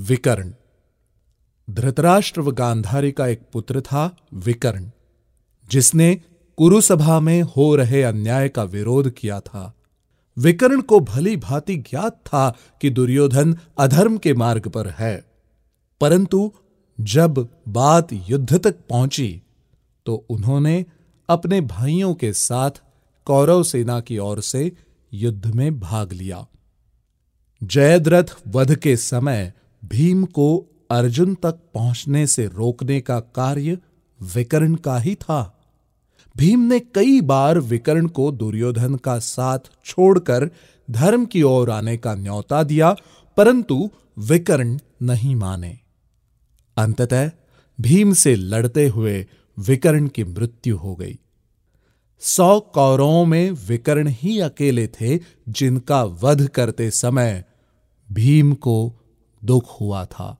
विकर्ण। धृतराष्ट्र व गांधारी का एक पुत्र था विकर्ण, जिसने कुरुसभा में हो रहे अन्याय का विरोध किया था। विकर्ण को भली भांति ज्ञात था कि दुर्योधन अधर्म के मार्ग पर है। परंतु जब बात युद्ध तक पहुँची तो उन्होंने अपने भाइयों के साथ कौरव सेना की ओर से युद्ध में भाग लिया। जयद्रथ वध के समय भीम को अर्जुन तक पहुँचने से रोकने का कार्य विकर्ण का ही था। भीम ने कई बार विकर्ण को दुर्योधन का साथ छोड़कर धर्म की ओर आने का न्यौता दिया, परंतु विकर्ण नहीं माने। अंततः भीम से लड़ते हुए विकर्ण की मृत्यु हो गई। सौ कौरवों में विकर्ण ही अकेले थे जिनका वध करते समय भीम को दुख हुआ था।